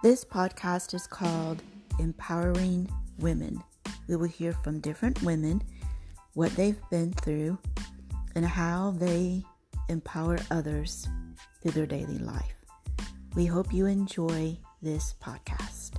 This podcast is called Empowering Women. We will hear from different women what they've been through and how they empower others through their daily life. We hope you enjoy this podcast.